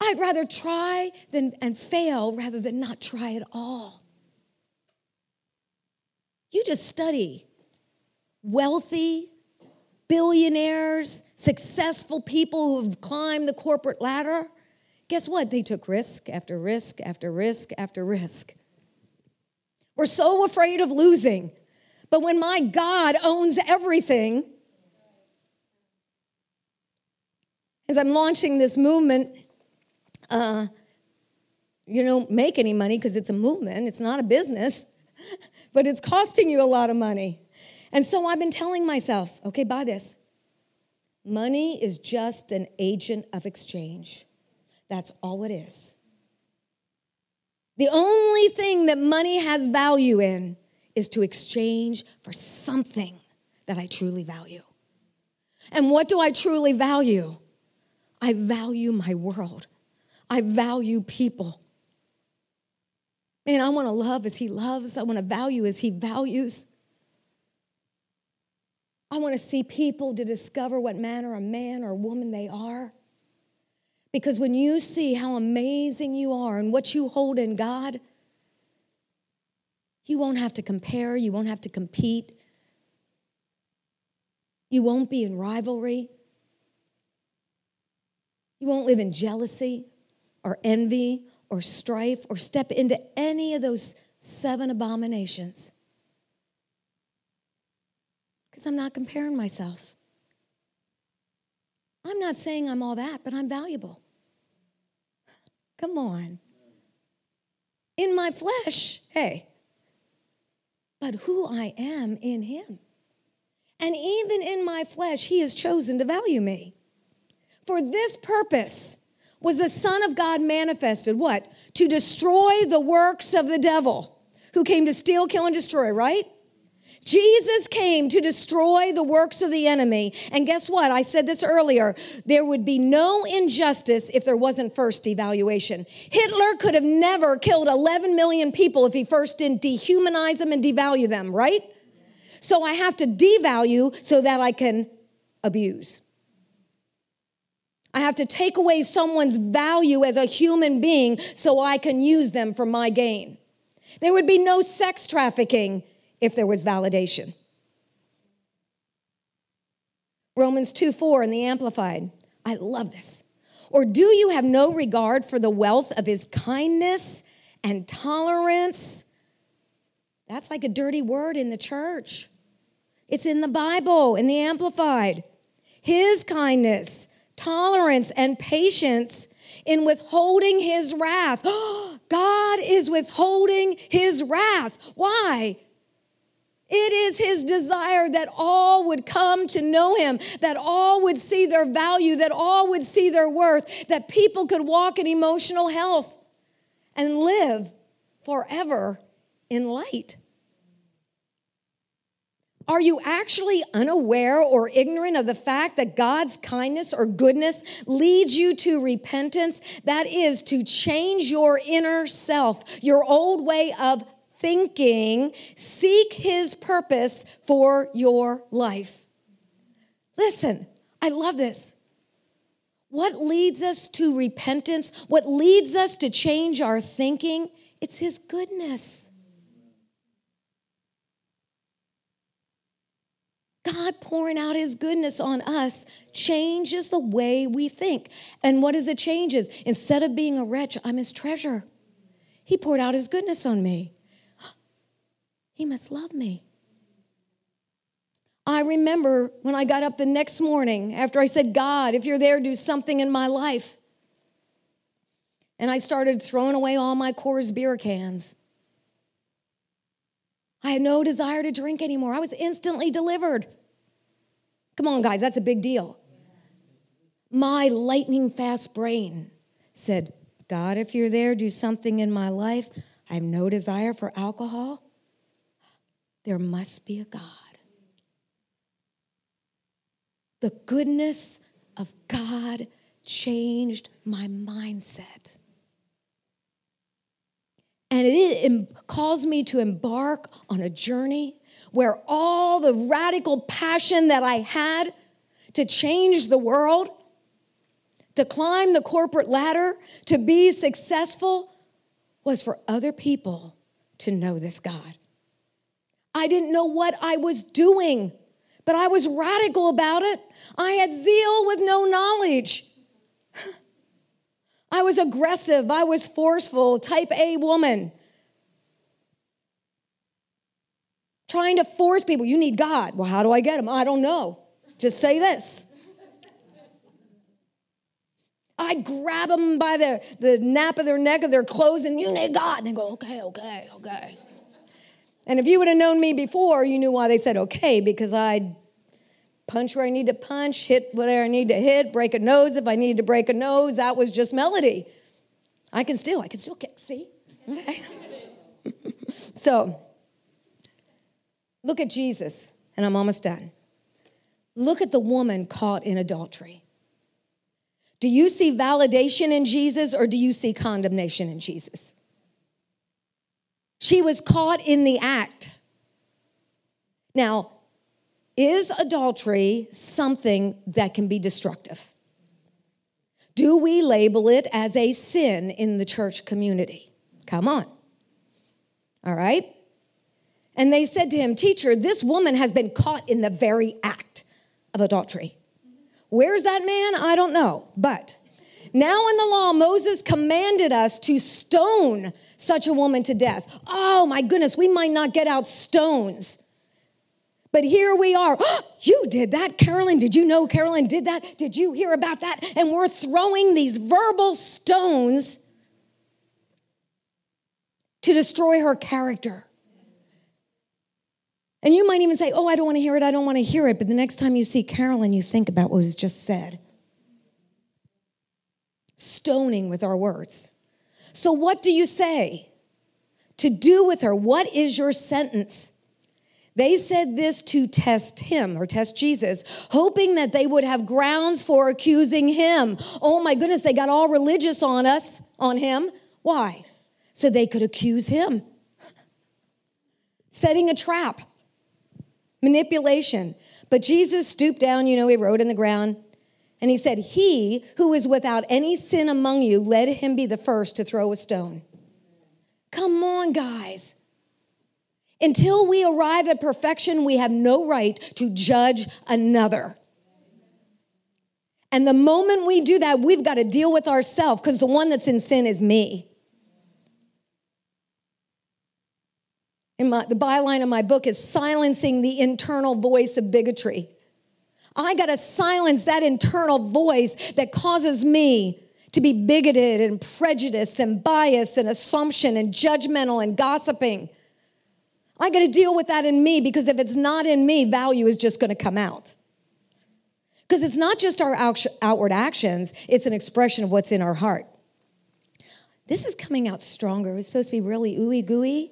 I'd rather try than, and fail rather than not try at all. You just study wealthy, billionaires, successful people who have climbed the corporate ladder. Guess what? They took risk after risk after risk after risk. We're so afraid of losing. But when my God owns everything, as I'm launching this movement, uh, you don't make any money because it's a movement, it's not a business, but it's costing you a lot of money. And so I've been telling myself, okay, buy this. Money is just an agent of exchange. That's all it is. The only thing that money has value in is to exchange for something that I truly value. And what do I truly value? I value my world. I value people. Man, I want to love as he loves. I want to value as he values. I want to see people to discover what manner of man or woman they are. Because when you see how amazing you are and what you hold in God, you won't have to compare, you won't have to compete, you won't be in rivalry, you won't live in jealousy or envy or strife or step into any of those seven abominations. Because I'm not comparing myself. I'm not saying I'm all that, but I'm valuable. Come on. In my flesh, hey, but who I am in Him. And even in my flesh, He has chosen to value me. For this purpose was the Son of God manifested. What? To destroy the works of the devil who came to steal, kill, and destroy, right? Jesus came to destroy the works of the enemy. And guess what? I said this earlier. There would be no injustice if there wasn't first devaluation. Hitler could have never killed 11 million people if he first didn't dehumanize them and devalue them, right? So I have to devalue so that I can abuse. I have to take away someone's value as a human being so I can use them for my gain. There would be no sex trafficking if there was validation. Romans 2 4 in the Amplified. I love this. Or do you have no regard for the wealth of his kindness and tolerance? That's like a dirty word in the church. It's in the Bible, in the Amplified. His kindness, tolerance, and patience in withholding his wrath. God is withholding his wrath. Why? It is his desire that all would come to know him, that all would see their value, that all would see their worth, that people could walk in emotional health and live forever in light. Are you actually unaware or ignorant of the fact that God's kindness or goodness leads you to repentance? That is to change your inner self, your old way of thinking, seek his purpose for your life. Listen, I love this. What leads us to repentance? What leads us to change our thinking? It's his goodness. God pouring out his goodness on us changes the way we think. And what does it changes? Instead of being a wretch, I'm his treasure. He poured out his goodness on me. He must love me. I remember when I got up the next morning after I said, God, if you're there, do something in my life. And I started throwing away all my Coors beer cans. I had no desire to drink anymore. I was instantly delivered. Come on, guys, that's a big deal. My lightning fast brain said, God, if you're there, do something in my life. I have no desire for alcohol. There must be a God. The goodness of God changed my mindset. And it caused me to embark on a journey where all the radical passion that I had to change the world, to climb the corporate ladder, to be successful, was for other people to know this God. I didn't know what I was doing, but I was radical about it. I had zeal with no knowledge. I was aggressive, I was forceful, type A woman. Trying to force people, you need God. Well, how do I get him? I don't know. Just say this. I'd grab them by the, the nape of their neck of their clothes and you need God. And they go, okay, okay, okay. And if you would have known me before, you knew why they said okay, because I'd punch where I need to punch, hit whatever I need to hit, break a nose if I need to break a nose. That was just melody. I can still, I can still kick, see? Okay. so, look at Jesus, and I'm almost done. Look at the woman caught in adultery. Do you see validation in Jesus or do you see condemnation in Jesus? She was caught in the act. Now, is adultery something that can be destructive? Do we label it as a sin in the church community? Come on. All right? And they said to him, Teacher, this woman has been caught in the very act of adultery. Where's that man? I don't know. But now in the law, Moses commanded us to stone such a woman to death. Oh my goodness, we might not get out stones. But here we are. Oh, you did that, Carolyn. Did you know Carolyn did that? Did you hear about that? And we're throwing these verbal stones to destroy her character. And you might even say, Oh, I don't want to hear it. I don't want to hear it. But the next time you see Carolyn, you think about what was just said. Stoning with our words. So, what do you say to do with her? What is your sentence? They said this to test him or test Jesus, hoping that they would have grounds for accusing him. Oh my goodness, they got all religious on us, on him. Why? So they could accuse him. Setting a trap manipulation. But Jesus stooped down, you know, he wrote in the ground, and he said, He who is without any sin among you, let him be the first to throw a stone. Come on, guys. Until we arrive at perfection, we have no right to judge another. And the moment we do that, we've got to deal with ourselves because the one that's in sin is me. in my, the byline of my book is silencing the internal voice of bigotry. I got to silence that internal voice that causes me to be bigoted and prejudiced and biased and assumption and judgmental and gossiping. I got to deal with that in me because if it's not in me, value is just going to come out. Because it's not just our outward actions, it's an expression of what's in our heart. This is coming out stronger. It was supposed to be really ooey gooey.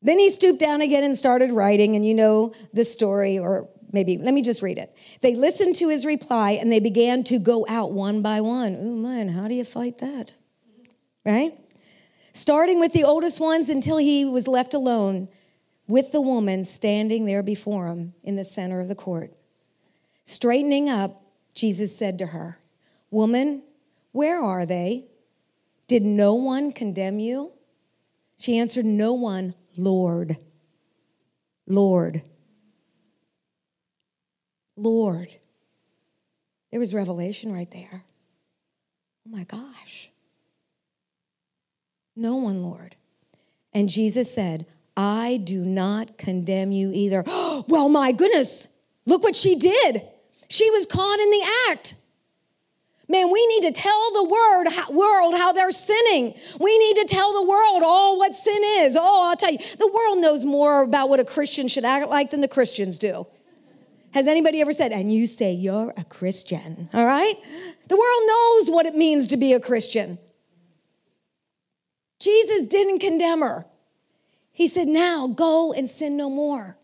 Then he stooped down again and started writing, and you know the story, or maybe let me just read it. They listened to his reply and they began to go out one by one. Oh man, how do you fight that? Right? Starting with the oldest ones until he was left alone with the woman standing there before him in the center of the court. Straightening up, Jesus said to her, Woman, where are they? Did no one condemn you? She answered, No one, Lord. Lord. Lord. There was revelation right there. Oh my gosh. No one, Lord. And Jesus said, I do not condemn you either. well, my goodness, look what she did. She was caught in the act. Man, we need to tell the word, how, world how they're sinning. We need to tell the world all what sin is. Oh, I'll tell you, the world knows more about what a Christian should act like than the Christians do. Has anybody ever said, and you say you're a Christian, all right? The world knows what it means to be a Christian. Jesus didn't condemn her. He said, now go and sin no more.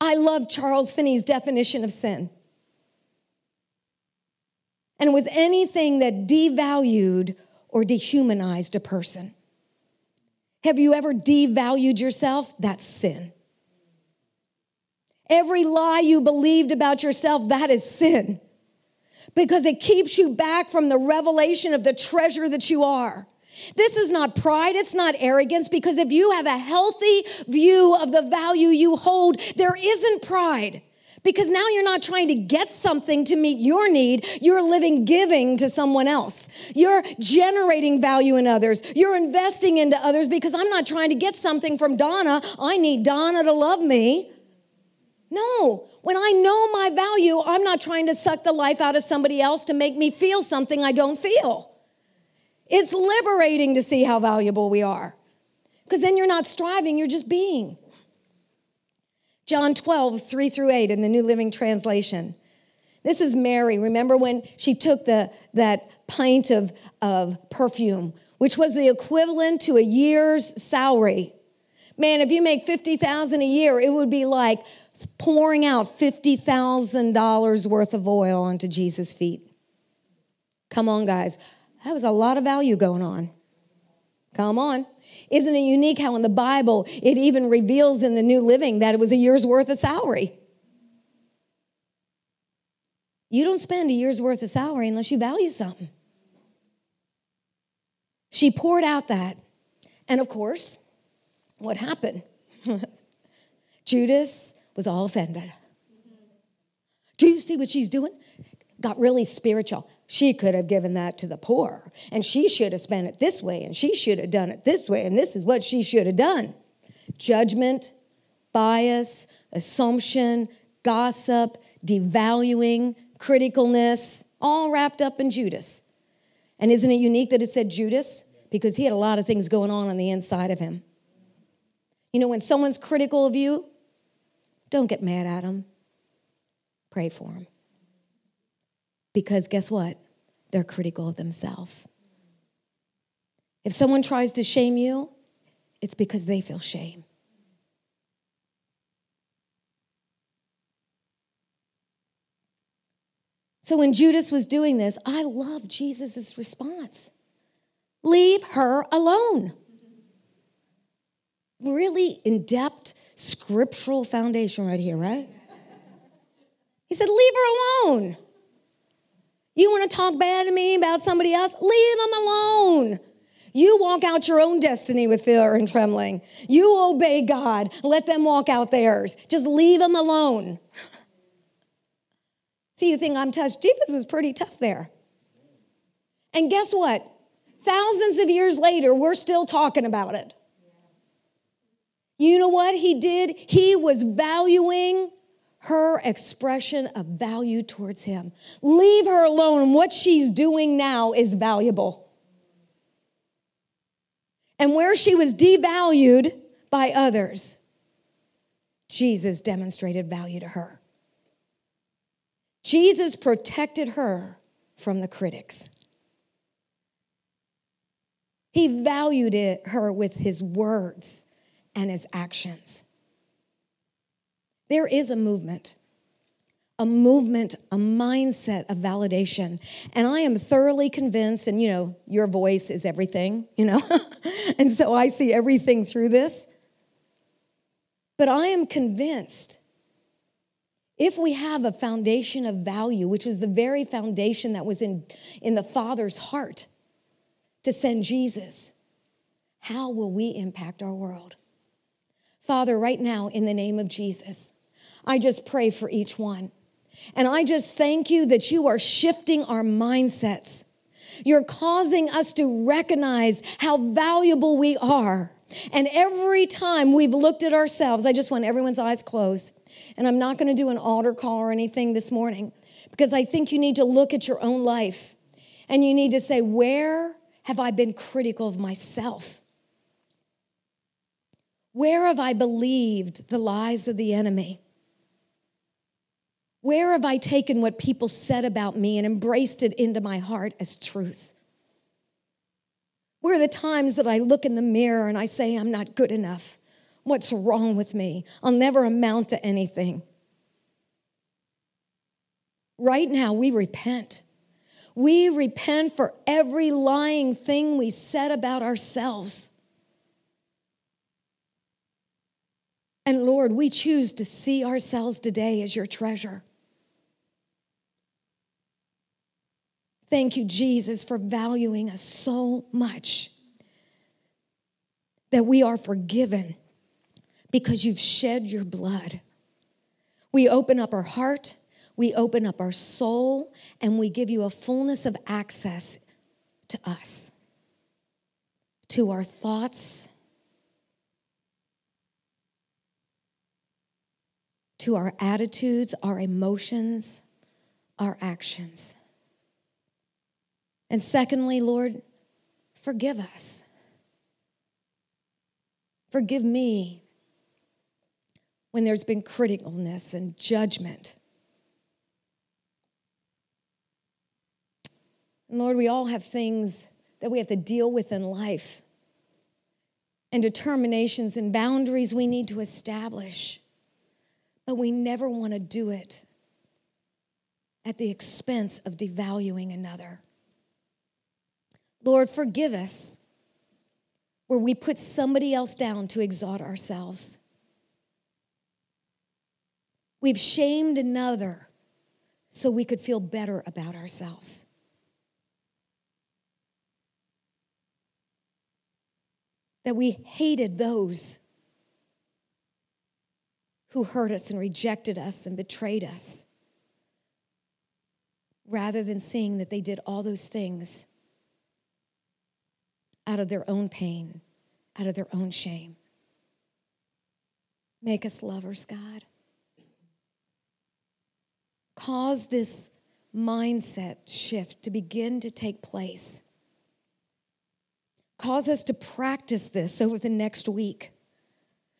I love Charles Finney's definition of sin and it was anything that devalued or dehumanized a person. Have you ever devalued yourself? That's sin. Every lie you believed about yourself, that is sin. Because it keeps you back from the revelation of the treasure that you are. This is not pride, it's not arrogance, because if you have a healthy view of the value you hold, there isn't pride. Because now you're not trying to get something to meet your need. You're living giving to someone else. You're generating value in others. You're investing into others because I'm not trying to get something from Donna. I need Donna to love me. No, when I know my value, I'm not trying to suck the life out of somebody else to make me feel something I don't feel. It's liberating to see how valuable we are because then you're not striving, you're just being. John 12, 3 through 8 in the New Living Translation. This is Mary. Remember when she took the, that pint of, of perfume, which was the equivalent to a year's salary. Man, if you make 50,000 a year, it would be like pouring out $50,000 worth of oil onto Jesus' feet. Come on, guys. That was a lot of value going on. Come on. Isn't it unique how in the Bible it even reveals in the New Living that it was a year's worth of salary? You don't spend a year's worth of salary unless you value something. She poured out that. And of course, what happened? Judas was all offended. Do you see what she's doing? Got really spiritual. She could have given that to the poor, and she should have spent it this way, and she should have done it this way, and this is what she should have done. Judgment, bias, assumption, gossip, devaluing, criticalness, all wrapped up in Judas. And isn't it unique that it said Judas? Because he had a lot of things going on on the inside of him. You know, when someone's critical of you, don't get mad at them. Pray for them. Because guess what? They're critical of themselves. If someone tries to shame you, it's because they feel shame. So when Judas was doing this, I love Jesus' response leave her alone really in depth scriptural foundation right here, right? He said, Leave her alone. You want to talk bad to me about somebody else? Leave them alone. You walk out your own destiny with fear and trembling. You obey God. Let them walk out theirs. Just leave them alone. See, you think I'm touched. Jesus was pretty tough there. And guess what? Thousands of years later, we're still talking about it. You know what he did? He was valuing her expression of value towards him. Leave her alone. What she's doing now is valuable. And where she was devalued by others, Jesus demonstrated value to her. Jesus protected her from the critics. He valued it, her with his words and his actions. There is a movement, a movement, a mindset of validation. And I am thoroughly convinced, and you know, your voice is everything, you know, and so I see everything through this. But I am convinced if we have a foundation of value, which is the very foundation that was in, in the Father's heart to send Jesus, how will we impact our world? Father, right now, in the name of Jesus, I just pray for each one. And I just thank you that you are shifting our mindsets. You're causing us to recognize how valuable we are. And every time we've looked at ourselves, I just want everyone's eyes closed. And I'm not going to do an altar call or anything this morning because I think you need to look at your own life and you need to say, Where have I been critical of myself? Where have I believed the lies of the enemy? Where have I taken what people said about me and embraced it into my heart as truth? Where are the times that I look in the mirror and I say, I'm not good enough? What's wrong with me? I'll never amount to anything. Right now, we repent. We repent for every lying thing we said about ourselves. And Lord, we choose to see ourselves today as your treasure. Thank you, Jesus, for valuing us so much that we are forgiven because you've shed your blood. We open up our heart, we open up our soul, and we give you a fullness of access to us, to our thoughts, to our attitudes, our emotions, our actions. And secondly, Lord, forgive us. Forgive me when there's been criticalness and judgment. And Lord, we all have things that we have to deal with in life and determinations and boundaries we need to establish. But we never want to do it at the expense of devaluing another. Lord, forgive us where we put somebody else down to exalt ourselves. We've shamed another so we could feel better about ourselves. That we hated those who hurt us and rejected us and betrayed us, rather than seeing that they did all those things out of their own pain, out of their own shame. Make us lovers, God. Cause this mindset shift to begin to take place. Cause us to practice this over the next week.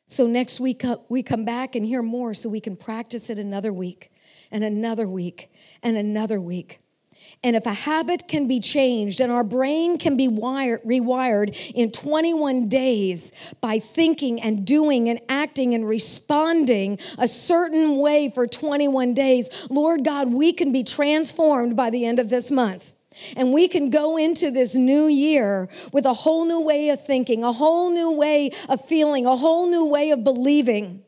So next week uh, we come back and hear more so we can practice it another week and another week and another week. And if a habit can be changed and our brain can be wired, rewired in 21 days by thinking and doing and acting and responding a certain way for 21 days, Lord God, we can be transformed by the end of this month. And we can go into this new year with a whole new way of thinking, a whole new way of feeling, a whole new way of believing.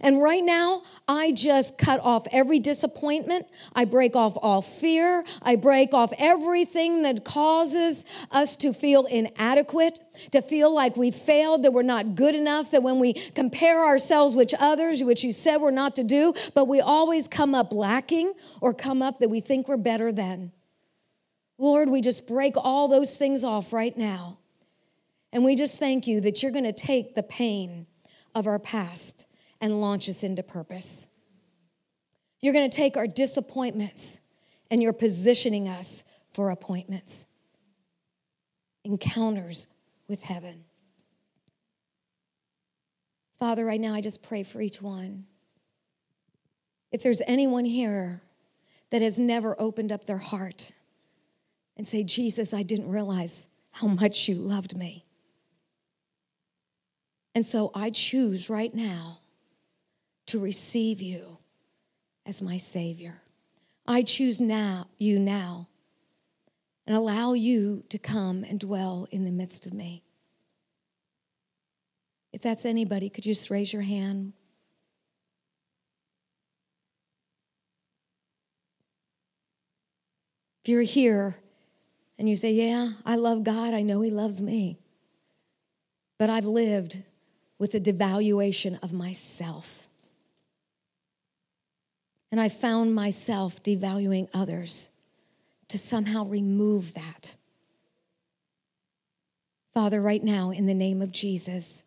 And right now, I just cut off every disappointment. I break off all fear. I break off everything that causes us to feel inadequate, to feel like we failed, that we're not good enough, that when we compare ourselves with others, which you said we're not to do, but we always come up lacking or come up that we think we're better than. Lord, we just break all those things off right now. And we just thank you that you're going to take the pain of our past and launch us into purpose. You're going to take our disappointments and you're positioning us for appointments, encounters with heaven. Father, right now I just pray for each one. If there's anyone here that has never opened up their heart and say, Jesus, I didn't realize how much you loved me. And so I choose right now to receive you as my Savior. I choose now, you now, and allow you to come and dwell in the midst of me. If that's anybody, could you just raise your hand? If you're here and you say, Yeah, I love God, I know He loves me, but I've lived with a devaluation of myself. And I found myself devaluing others to somehow remove that. Father, right now, in the name of Jesus,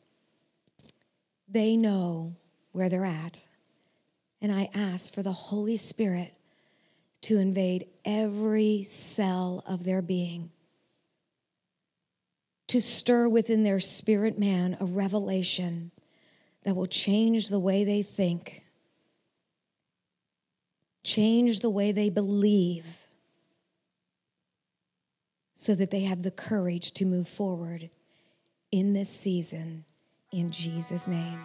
they know where they're at. And I ask for the Holy Spirit to invade every cell of their being, to stir within their spirit man a revelation that will change the way they think change the way they believe so that they have the courage to move forward in this season in Jesus' name.